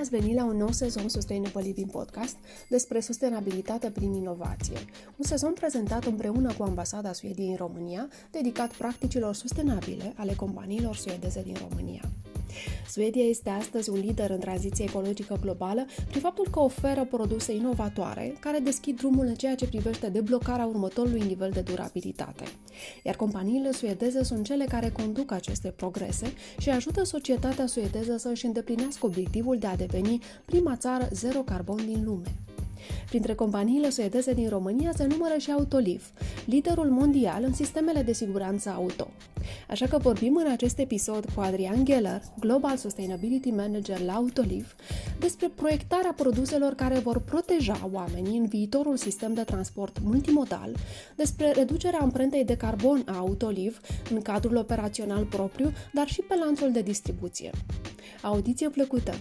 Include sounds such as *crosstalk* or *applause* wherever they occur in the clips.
ați venit la un nou sezon Sustainable Living Podcast despre sustenabilitate prin inovație. Un sezon prezentat împreună cu Ambasada Suediei în România, dedicat practicilor sustenabile ale companiilor suedeze din România. Suedia este astăzi un lider în tranziție ecologică globală prin faptul că oferă produse inovatoare care deschid drumul în ceea ce privește deblocarea următorului nivel de durabilitate. Iar companiile suedeze sunt cele care conduc aceste progrese și ajută societatea suedeză să își îndeplinească obiectivul de a deveni prima țară zero carbon din lume. Printre companiile suedeze din România se numără și Autoliv, liderul mondial în sistemele de siguranță auto. Așa că vorbim în acest episod cu Adrian Geller, Global Sustainability Manager la Autoliv, despre proiectarea produselor care vor proteja oamenii în viitorul sistem de transport multimodal, despre reducerea amprentei de carbon a Autoliv în cadrul operațional propriu, dar și pe lanțul de distribuție. Audiție plăcută!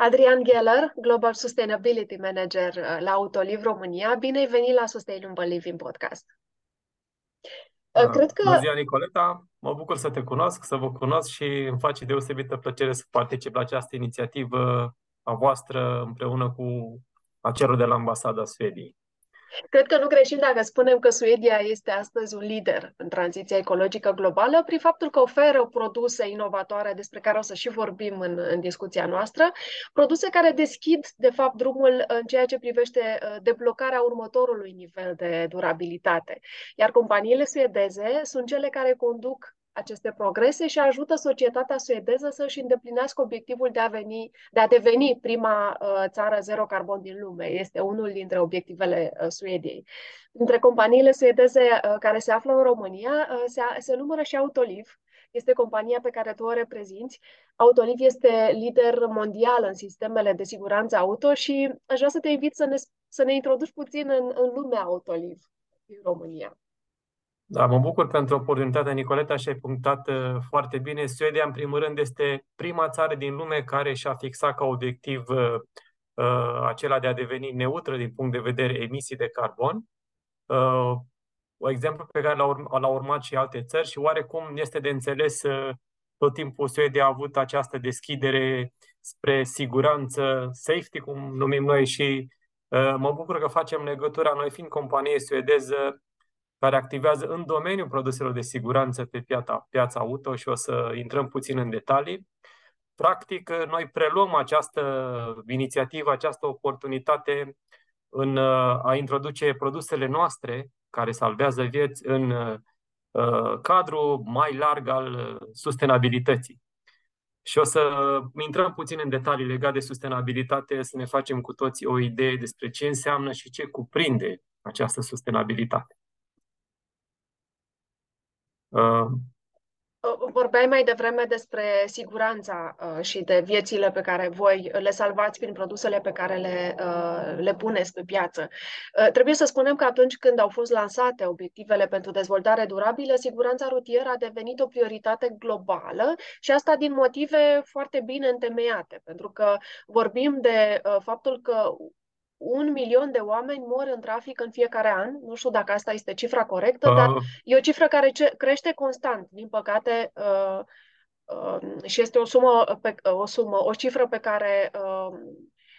Adrian Geller, Global Sustainability Manager uh, la Autoliv România. Bine ai venit la Sustainable Living Podcast. Uh, uh, cred că... Bună ziua, Nicoleta! Mă bucur să te cunosc, să vă cunosc și îmi face deosebită plăcere să particip la această inițiativă a voastră împreună cu acelul de la Ambasada Suediei. Cred că nu greșim dacă spunem că Suedia este astăzi un lider în tranziția ecologică globală prin faptul că oferă produse inovatoare despre care o să și vorbim în, în discuția noastră, produse care deschid, de fapt, drumul în ceea ce privește uh, deblocarea următorului nivel de durabilitate. Iar companiile suedeze sunt cele care conduc aceste progrese și ajută societatea suedeză să-și îndeplinească obiectivul de a, veni, de a deveni prima uh, țară zero carbon din lume. Este unul dintre obiectivele uh, Suediei. Între companiile suedeze uh, care se află în România uh, se, se numără și Autoliv, este compania pe care tu o reprezinți. Autoliv este lider mondial în sistemele de siguranță auto și aș vrea să te invit să ne, să ne introduci puțin în, în lumea Autoliv din România. Da, mă bucur pentru oportunitatea, Nicoleta, și ai punctat uh, foarte bine. Suedia, în primul rând, este prima țară din lume care și-a fixat ca obiectiv uh, uh, acela de a deveni neutră din punct de vedere emisii de carbon. Uh, un exemplu pe care l-au, urma, l-au urmat și alte țări și oarecum este de înțeles uh, tot timpul Suedia a avut această deschidere spre siguranță, safety, cum numim noi, și uh, mă bucur că facem legătura, noi fiind companie suedeză, care activează în domeniul produselor de siguranță pe piața, piața auto și o să intrăm puțin în detalii. Practic, noi preluăm această inițiativă, această oportunitate în a introduce produsele noastre care salvează vieți în uh, cadrul mai larg al sustenabilității. Și o să intrăm puțin în detalii legate de sustenabilitate, să ne facem cu toții o idee despre ce înseamnă și ce cuprinde această sustenabilitate. Uh, vorbeai mai devreme despre siguranța uh, și de viețile pe care voi le salvați prin produsele pe care le, uh, le puneți pe piață. Trebuie să spunem că atunci când au fost lansate obiectivele pentru dezvoltare durabilă, siguranța rutieră a devenit o prioritate globală și asta din motive foarte bine întemeiate, pentru că vorbim de faptul că un milion de oameni mor în trafic în fiecare an. Nu știu dacă asta este cifra corectă, uh. dar e o cifră care crește constant, din păcate, uh, uh, și este o sumă, pe, o sumă, o cifră pe care uh,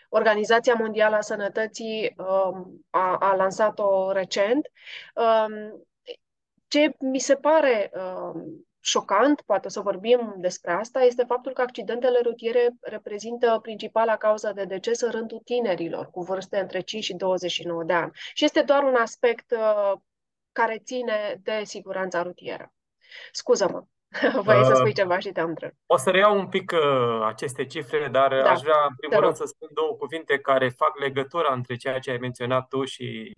Organizația Mondială a Sănătății uh, a, a lansat-o recent. Uh, ce mi se pare uh, șocant, poate să vorbim despre asta, este faptul că accidentele rutiere reprezintă principala cauză de deces în rândul tinerilor cu vârste între 5 și 29 de ani. Și este doar un aspect uh, care ține de siguranța rutieră. Scuză-mă, *laughs* Vrei să uh, spui ceva și te întreb. O să reiau un pic uh, aceste cifre, dar da, aș vrea, în primul rând, să spun două cuvinte care fac legătura între ceea ce ai menționat tu și,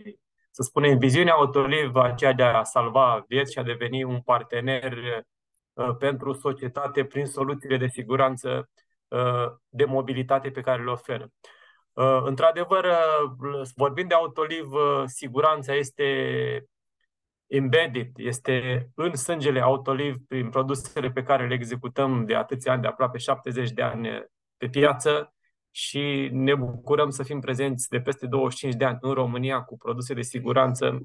să spunem, viziunea Autoliv, aceea de a salva vieți și a deveni un partener Uh, pentru societate prin soluțiile de siguranță uh, de mobilitate pe care le oferă. Uh, într-adevăr, vorbind de Autoliv, siguranța este embedded, este în sângele Autoliv prin produsele pe care le executăm de atâția ani, de aproape 70 de ani pe piață. și ne bucurăm să fim prezenți de peste 25 de ani în România cu produse de siguranță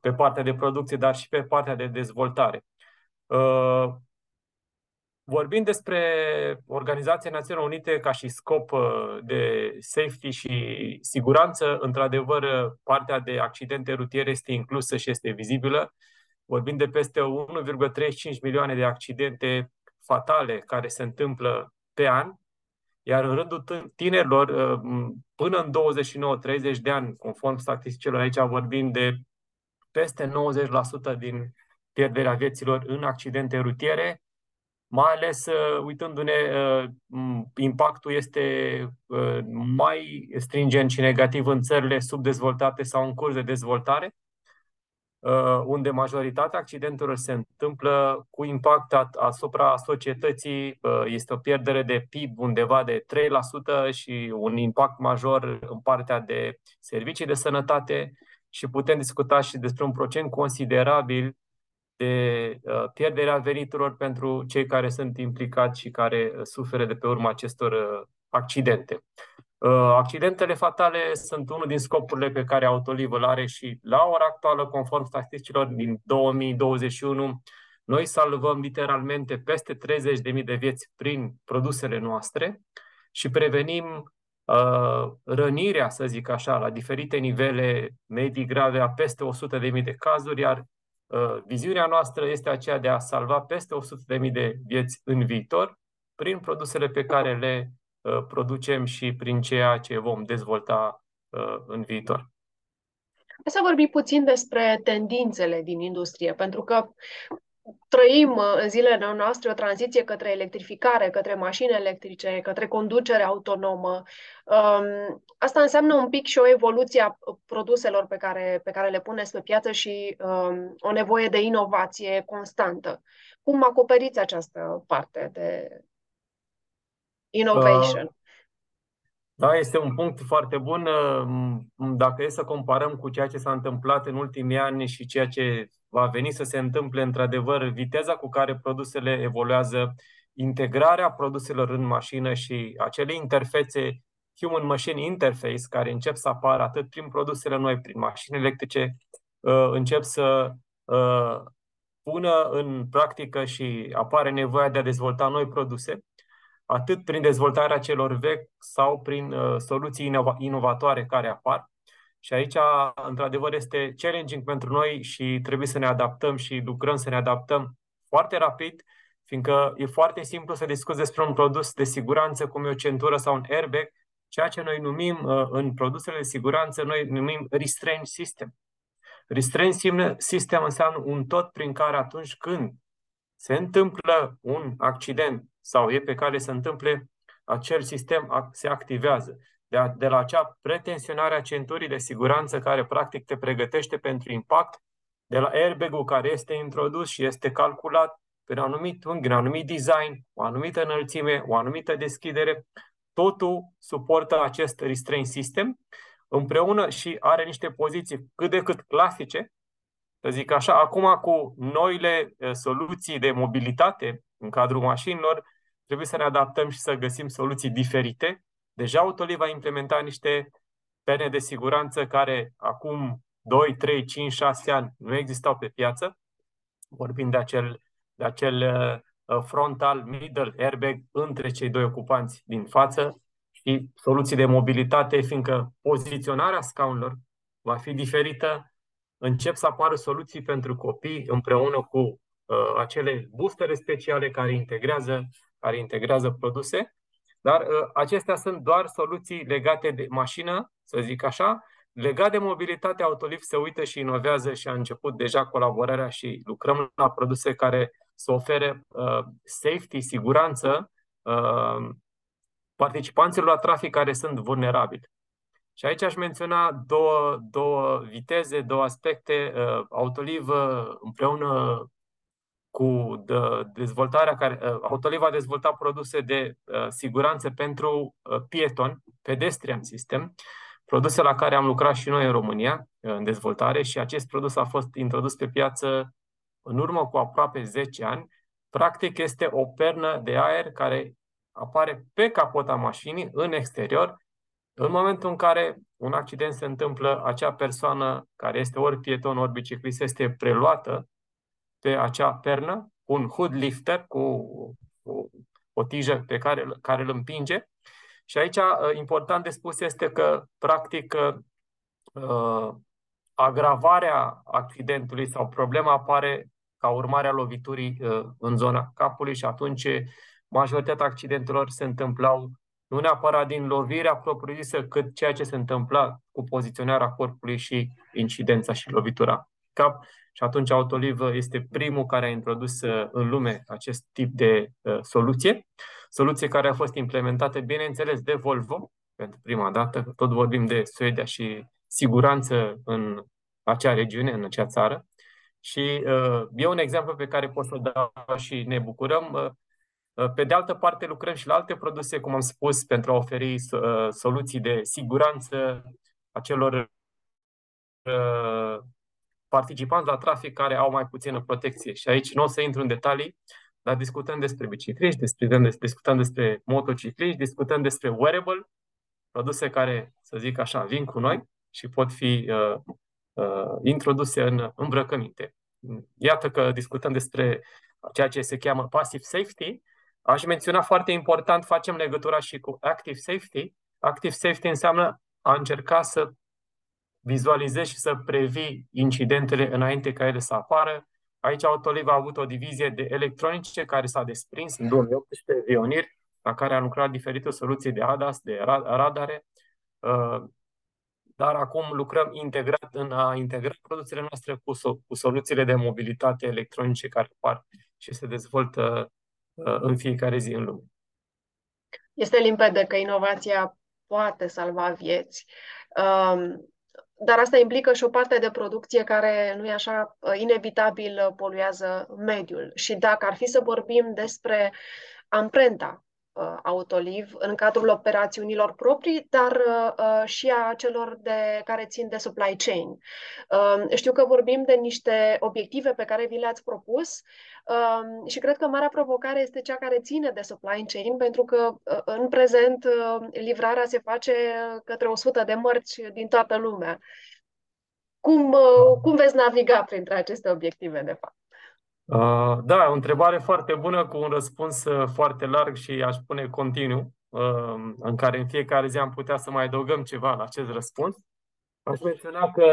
pe partea de producție, dar și pe partea de dezvoltare. Uh, Vorbind despre Organizația Națiunilor Unite ca și scop uh, de safety și siguranță, într-adevăr, uh, partea de accidente rutiere este inclusă și este vizibilă. Vorbim de peste 1,35 milioane de accidente fatale care se întâmplă pe an, iar în rândul tinerilor, uh, până în 29-30 de ani, conform statisticilor aici, vorbim de peste 90% din pierderea vieților în accidente rutiere, mai ales uh, uitându-ne, uh, impactul este uh, mai stringent și negativ în țările subdezvoltate sau în curs de dezvoltare, unde majoritatea accidentelor se întâmplă cu impact asupra societății, este o pierdere de PIB undeva de 3% și un impact major în partea de servicii de sănătate și putem discuta și despre un procent considerabil de uh, pierderea veniturilor pentru cei care sunt implicați și care uh, suferă de pe urma acestor uh, accidente. Accidentele fatale sunt unul din scopurile pe care Autoliv îl are și la ora actuală, conform statisticilor din 2021, noi salvăm literalmente peste 30.000 de vieți prin produsele noastre și prevenim uh, rănirea, să zic așa, la diferite nivele medii grave a peste 100.000 de cazuri, iar Uh, viziunea noastră este aceea de a salva peste 100.000 de vieți în viitor prin produsele pe care le uh, producem și prin ceea ce vom dezvolta uh, în viitor. Hai să vorbim puțin despre tendințele din industrie, pentru că trăim uh, în zilele noastre o tranziție către electrificare, către mașini electrice, către conducere autonomă. Um, asta înseamnă un pic și o evoluție a produselor pe care, pe care le puneți pe piață și um, o nevoie de inovație constantă. Cum acoperiți această parte de innovation? Uh. Da, este un punct foarte bun. Uh, dacă e să comparăm cu ceea ce s-a întâmplat în ultimii ani și ceea ce va veni să se întâmple într-adevăr viteza cu care produsele evoluează, integrarea produselor în mașină și acele interfețe human-machine interface care încep să apară atât prin produsele noi, prin mașini electrice, uh, încep să uh, pună în practică și apare nevoia de a dezvolta noi produse, atât prin dezvoltarea celor vechi sau prin uh, soluții inovatoare care apar. Și aici, într-adevăr, este challenging pentru noi și trebuie să ne adaptăm și lucrăm să ne adaptăm foarte rapid, fiindcă e foarte simplu să discuți despre un produs de siguranță, cum e o centură sau un airbag, ceea ce noi numim uh, în produsele de siguranță, noi numim restraint system. Restraint system înseamnă un tot prin care atunci când se întâmplă un accident sau e pe care se întâmple, acel sistem se activează de, a, de la acea pretensionare a centurii de siguranță care practic te pregătește pentru impact, de la airbag-ul care este introdus și este calculat pe un anumit unghi, un anumit design, o anumită înălțime, o anumită deschidere, totul suportă acest restraint system împreună și are niște poziții cât de cât clasice, să zic așa, acum cu noile eh, soluții de mobilitate în cadrul mașinilor, trebuie să ne adaptăm și să găsim soluții diferite Deja Autoliv a implementat niște pene de siguranță care acum 2, 3, 5, 6 ani nu existau pe piață. Vorbim de acel, de acel uh, frontal middle airbag între cei doi ocupanți din față și soluții de mobilitate, fiindcă poziționarea scaunelor va fi diferită. Încep să apară soluții pentru copii împreună cu uh, acele boostere speciale care integrează, care integrează produse dar uh, acestea sunt doar soluții legate de mașină, să zic așa. Legat de mobilitate, Autoliv se uită și inovează și a început deja colaborarea și lucrăm la produse care să ofere uh, safety, siguranță uh, participanților la trafic care sunt vulnerabili. Și aici aș menționa două, două viteze, două aspecte. Uh, Autoliv uh, împreună cu dezvoltarea care uh, Autoliv a dezvoltat produse de uh, siguranță pentru uh, pieton, pedestrian system, produse la care am lucrat și noi în România în dezvoltare și acest produs a fost introdus pe piață în urmă cu aproape 10 ani. Practic este o pernă de aer care apare pe capota mașinii, în exterior, în momentul în care un accident se întâmplă, acea persoană care este ori pieton, ori biciclist este preluată pe acea pernă cu un hood lifter, cu o, o tijă pe care, care îl împinge. Și aici uh, important de spus este că, practic, uh, agravarea accidentului sau problema apare ca urmare a loviturii uh, în zona capului și atunci majoritatea accidentelor se întâmplau nu neapărat din lovirea propriu-zisă, cât ceea ce se întâmpla cu poziționarea corpului și incidența și lovitura cap. Și atunci Autoliv este primul care a introdus uh, în lume acest tip de uh, soluție. Soluție care a fost implementată, bineînțeles, de Volvo pentru prima dată. Tot vorbim de Suedia și siguranță în acea regiune, în acea țară. Și uh, e un exemplu pe care pot să-l dau și ne bucurăm. Uh, uh, pe de altă parte, lucrăm și la alte produse, cum am spus, pentru a oferi uh, soluții de siguranță acelor uh, participanți la trafic care au mai puțină protecție. Și aici nu o să intru în detalii, dar discutăm despre bicicliști, discutăm, discutăm despre motocicliști, discutăm despre wearable, produse care, să zic așa, vin cu noi și pot fi uh, uh, introduse în îmbrăcăminte. Iată că discutăm despre ceea ce se cheamă passive safety. Aș menționa foarte important, facem legătura și cu active safety. Active safety înseamnă a încerca să vizualizezi și să previi incidentele înainte ca ele să apară. Aici Autoliv a avut o divizie de electronice care s-a desprins în 2018, Vionir, la care a lucrat diferite soluții de ADAS, de radare, uh, dar acum lucrăm integrat în a integra produsele noastre cu, so- cu soluțiile de mobilitate electronice care apar și se dezvoltă uh, în fiecare zi în lume. Este limpede că inovația poate salva vieți. Um, dar asta implică și o parte de producție care, nu e așa, uh, inevitabil poluează mediul. Și dacă ar fi să vorbim despre amprenta uh, Autoliv în cadrul operațiunilor proprii, dar uh, uh, și a celor de, care țin de supply chain. Uh, știu că vorbim de niște obiective pe care vi le-ați propus uh, și cred că marea provocare este cea care ține de supply chain, pentru că uh, în prezent uh, livrarea se face către 100 de mărci din toată lumea. Cum, uh, cum veți naviga printre aceste obiective, de fapt? Uh, da, o întrebare foarte bună cu un răspuns uh, foarte larg și aș spune continuu, uh, în care în fiecare zi am putea să mai adăugăm ceva la acest răspuns. Aș menționa că,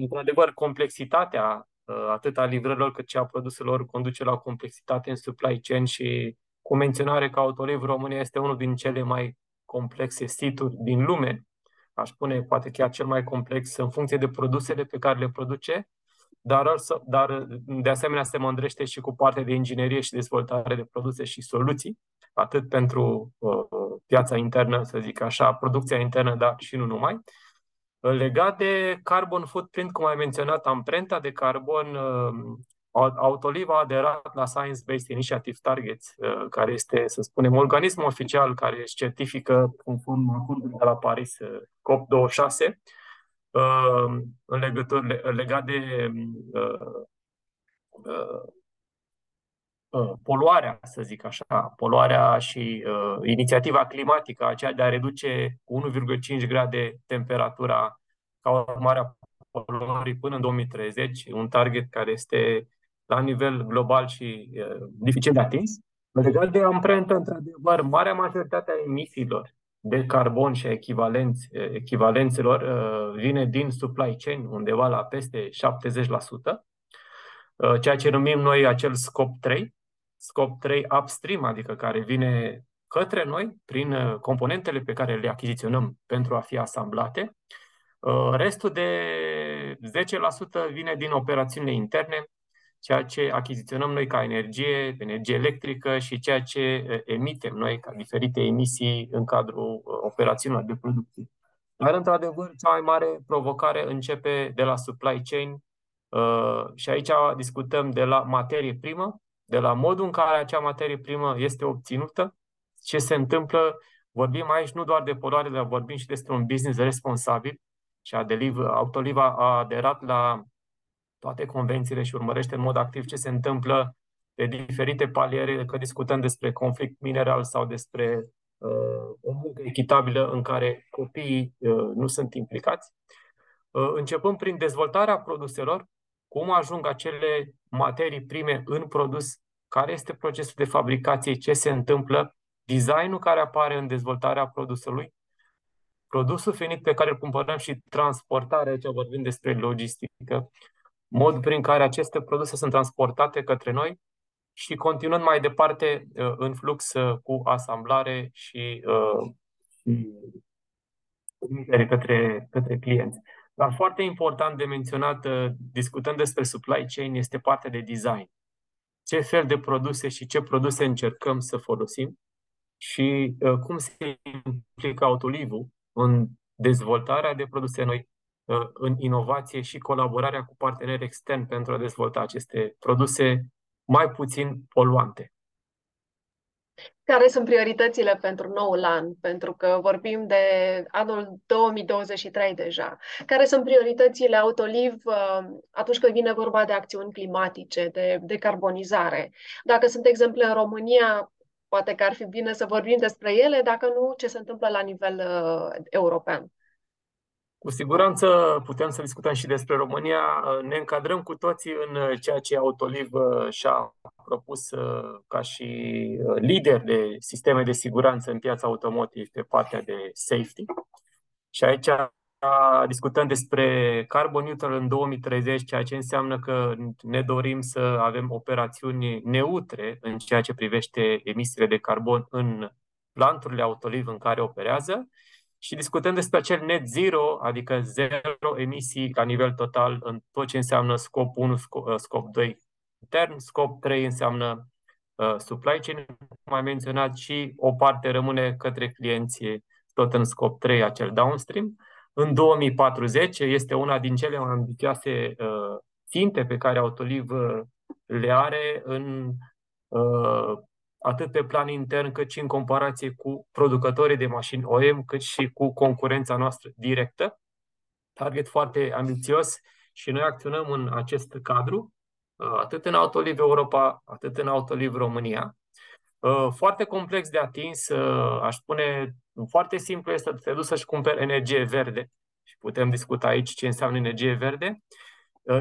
într-adevăr, complexitatea atât a livrărilor cât și a produselor conduce la complexitate în supply chain și cu menționare că Autoliv România este unul din cele mai complexe situri din lume, aș spune poate chiar cel mai complex în funcție de produsele pe care le produce, dar, dar de asemenea se mândrește și cu partea de inginerie și dezvoltare de produse și soluții, atât pentru uh, piața internă, să zic așa, producția internă, dar și nu numai. Legat de carbon footprint, cum ai menționat, amprenta de carbon, uh, Autoliv a aderat la Science Based Initiative Targets, uh, care este, să spunem, organismul oficial care își certifică conform acordului de la Paris uh, COP26, Uh, în legătură, legat de uh, uh, poluarea, să zic așa, poluarea și uh, inițiativa climatică, aceea de a reduce 1,5 grade temperatura ca urmare a poluării până în 2030, un target care este la nivel global și uh, dificil de atins. Legat de amprentă, într-adevăr, marea majoritate a emisiilor de carbon și a echivalenț, echivalențelor uh, vine din supply chain, undeva la peste 70%, uh, ceea ce numim noi acel scop 3, scop 3 upstream, adică care vine către noi prin uh, componentele pe care le achiziționăm pentru a fi asamblate. Restul de 10% vine din operațiunile interne, ceea ce achiziționăm noi ca energie, energie electrică și ceea ce emitem noi ca diferite emisii în cadrul operațiunilor de producție. Dar, într-adevăr, cea mai mare provocare începe de la supply chain și aici discutăm de la materie primă, de la modul în care acea materie primă este obținută, ce se întâmplă. Vorbim aici nu doar de poluare, dar vorbim și despre un business responsabil și Autoliva a aderat la toate convențiile și urmărește în mod activ ce se întâmplă de diferite paliere, că discutăm despre conflict mineral sau despre uh, o muncă echitabilă în care copiii uh, nu sunt implicați. Uh, începând prin dezvoltarea produselor, cum ajung acele materii prime în produs, care este procesul de fabricație, ce se întâmplă, designul care apare în dezvoltarea produsului, produsul finit pe care îl cumpărăm și transportarea, aici vorbim despre logistică, mod prin care aceste produse sunt transportate către noi. Și continuând mai departe uh, în flux uh, cu asamblare și, uh, și către, către clienți. Dar foarte important de menționat, discutând despre supply chain, este partea de design. Ce fel de produse și ce produse încercăm să folosim și cum se implică autolivul în dezvoltarea de produse noi, în inovație și colaborarea cu parteneri externi pentru a dezvolta aceste produse mai puțin poluante. Care sunt prioritățile pentru noul an? Pentru că vorbim de anul 2023 deja. Care sunt prioritățile Autoliv uh, atunci când vine vorba de acțiuni climatice, de decarbonizare? Dacă sunt exemple în România, poate că ar fi bine să vorbim despre ele, dacă nu, ce se întâmplă la nivel uh, european. Cu siguranță putem să discutăm și despre România. Ne încadrăm cu toții în ceea ce Autoliv uh, și-a propus uh, ca și uh, lider de sisteme de siguranță în piața automotive pe partea de safety. Și aici discutăm despre carbon neutral în 2030, ceea ce înseamnă că ne dorim să avem operațiuni neutre în ceea ce privește emisiile de carbon în planturile Autoliv în care operează și discutăm despre acel net zero, adică zero emisii la nivel total în tot ce înseamnă scop 1, scop, uh, scop 2 intern, scop 3 înseamnă uh, supply chain, cum ai menționat, și o parte rămâne către clienții tot în scop 3, acel downstream. În 2040 este una din cele mai ambițioase uh, ținte pe care Autoliv uh, le are în uh, atât pe plan intern, cât și în comparație cu producătorii de mașini OEM, cât și cu concurența noastră directă. Target foarte ambițios și noi acționăm în acest cadru, uh, atât în Autoliv Europa, atât în Autoliv România. Uh, foarte complex de atins, uh, aș spune, foarte simplu este să te duci să-și cumperi energie verde și putem discuta aici ce înseamnă energie verde.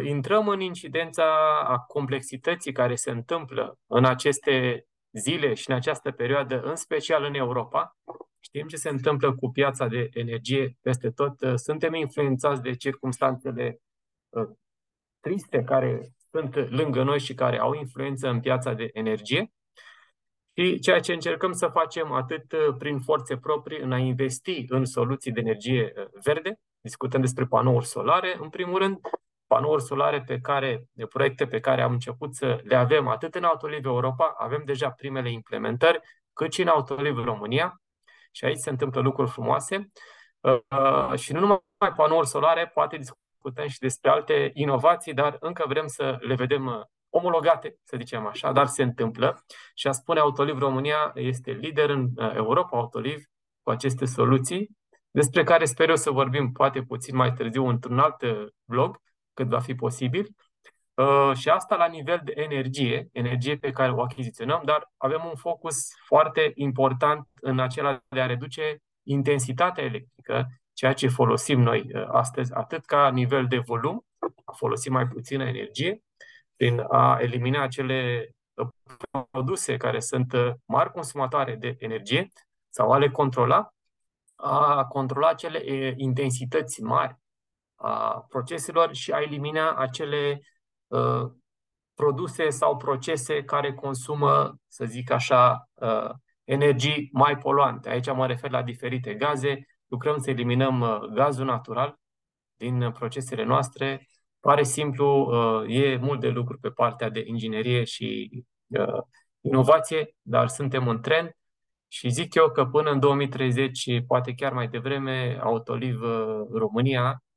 Intrăm în incidența a complexității care se întâmplă în aceste zile și în această perioadă, în special în Europa. Știm ce se întâmplă cu piața de energie peste tot. Suntem influențați de circumstanțele uh, triste care sunt lângă noi și care au influență în piața de energie. Și ceea ce încercăm să facem atât uh, prin forțe proprii în a investi în soluții de energie uh, verde, discutăm despre panouri solare, în primul rând, panouri solare pe care, de proiecte pe care am început să le avem atât în Autoliv Europa, avem deja primele implementări, cât și în Autoliv România. Și aici se întâmplă lucruri frumoase. Uh, și nu numai panouri solare, poate discutăm și despre alte inovații, dar încă vrem să le vedem uh, omologate, să zicem așa, dar se întâmplă. Și a spune Autoliv România este lider în uh, Europa Autoliv cu aceste soluții, despre care sper eu să vorbim poate puțin mai târziu într-un alt blog, cât va fi posibil. Uh, și asta la nivel de energie, energie pe care o achiziționăm, dar avem un focus foarte important în acela de a reduce intensitatea electrică, ceea ce folosim noi uh, astăzi, atât ca nivel de volum, a folosi mai puțină energie, prin a elimina acele uh, produse care sunt mari consumatoare de energie sau a le controla, a controla acele intensități mari a proceselor și a elimina acele uh, produse sau procese care consumă, să zic așa, uh, energii mai poluante. Aici mă refer la diferite gaze. Lucrăm să eliminăm uh, gazul natural din procesele noastre. Pare simplu, uh, e mult de lucru pe partea de inginerie și uh, inovație, dar suntem în trend și zic eu că până în 2030, poate chiar mai devreme, Autoliv uh, România Uh,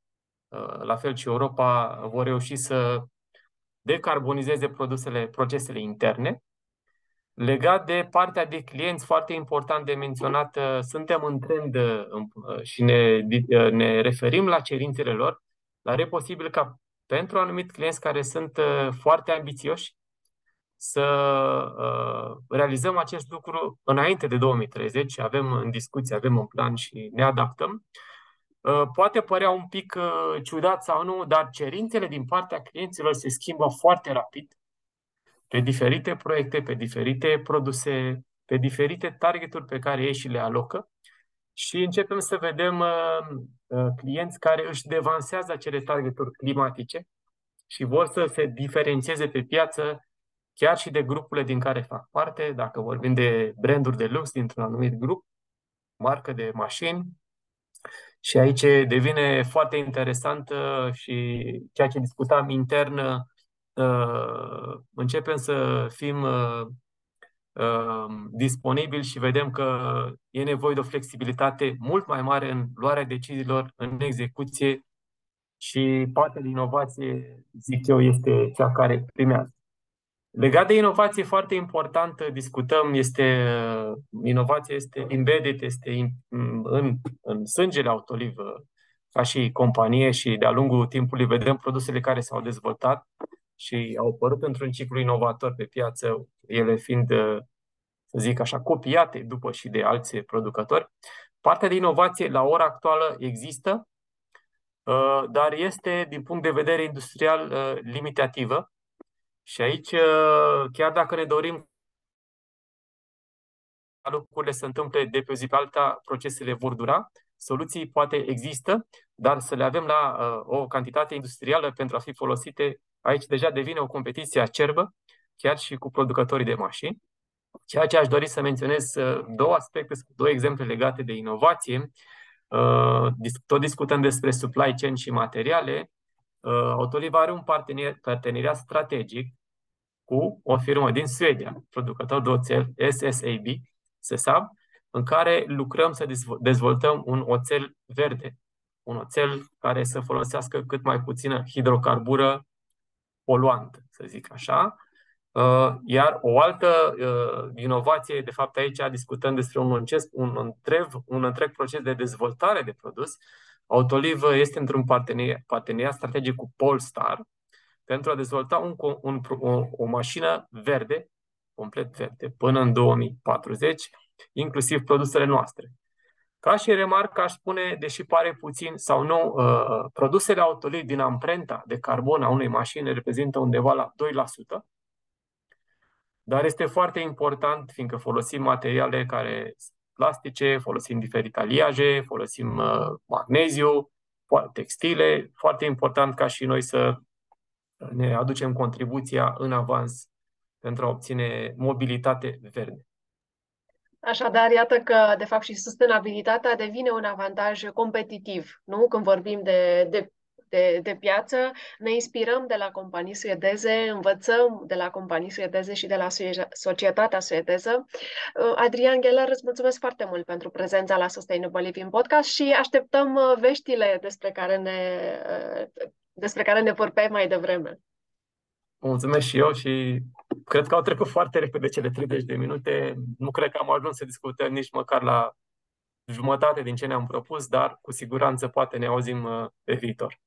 la fel și Europa, vor reuși să decarbonizeze produsele, procesele interne. Legat de partea de clienți, foarte important de menționat, uh, suntem în trend uh, și ne, ne referim la cerințele lor, dar e posibil ca pentru anumit clienți care sunt foarte ambițioși, să uh, realizăm acest lucru înainte de 2030. Avem în discuție, avem un plan și ne adaptăm. Uh, poate părea un pic uh, ciudat sau nu, dar cerințele din partea clienților se schimbă foarte rapid pe diferite proiecte, pe diferite produse, pe diferite targeturi pe care ei și le alocă și începem să vedem uh, uh, clienți care își devansează acele targeturi climatice și vor să se diferențieze pe piață chiar și de grupurile din care fac parte, dacă vorbim de branduri de lux dintr-un anumit grup, marcă de mașini. Și aici devine foarte interesant uh, și ceea ce discutam intern, uh, începem să fim uh, disponibili și vedem că e nevoie de o flexibilitate mult mai mare în luarea deciziilor, în execuție și partea de inovație, zic eu, este cea care primează. Legat de inovație, foarte importantă, discutăm, este inovația este embedded, este in, în, în sângele Autoliv ca și companie și de-a lungul timpului vedem produsele care s-au dezvoltat și au apărut într-un ciclu inovator pe piață, ele fiind, să zic așa, copiate după și de alți producători. Partea de inovație la ora actuală există, dar este, din punct de vedere industrial, limitativă și aici, uh, chiar dacă ne dorim lucrurile se întâmple de pe o zi pe alta, procesele vor dura, soluții poate există, dar să le avem la uh, o cantitate industrială pentru a fi folosite, aici deja devine o competiție acerbă, chiar și cu producătorii de mașini. Ceea ce aș dori să menționez uh, două aspecte, două exemple legate de inovație. Uh, tot discutăm despre supply chain și materiale. Uh, Autoliv are un parteneriat strategic cu o firmă din Suedia, producător de oțel SSAB, SESAB, în care lucrăm să dezvoltăm un oțel verde, un oțel care să folosească cât mai puțină hidrocarbură poluantă, să zic așa. Uh, iar o altă uh, inovație, de fapt aici discutăm despre un, un, întreg, un întreg proces de dezvoltare de produs. Autoliv este într-un parteneriat, parteneriat strategic cu Polestar, pentru a dezvolta un, un, o, o mașină verde, complet verde, până în 2040, inclusiv produsele noastre. Ca și remarcă, aș spune, deși pare puțin sau nu, uh, produsele autoliv din amprenta de carbon a unei mașini reprezintă undeva la 2%, dar este foarte important, fiindcă folosim materiale care plastice, folosim diferite aliaje, folosim uh, magneziu, textile, foarte important ca și noi să ne aducem contribuția în avans pentru a obține mobilitate verde. Așadar, iată că, de fapt, și sustenabilitatea devine un avantaj competitiv, nu? Când vorbim de, de, de, de piață, ne inspirăm de la companii suedeze, învățăm de la companii suedeze și de la societatea suedeză. Uh, Adrian Geller, îți mulțumesc foarte mult pentru prezența la Sustainable Living Podcast și așteptăm uh, veștile despre care ne uh, despre care ne vorbeai mai devreme. Mulțumesc și eu și cred că au trecut foarte repede cele 30 de minute. Nu cred că am ajuns să discutăm nici măcar la jumătate din ce ne-am propus, dar cu siguranță poate ne auzim uh, pe viitor.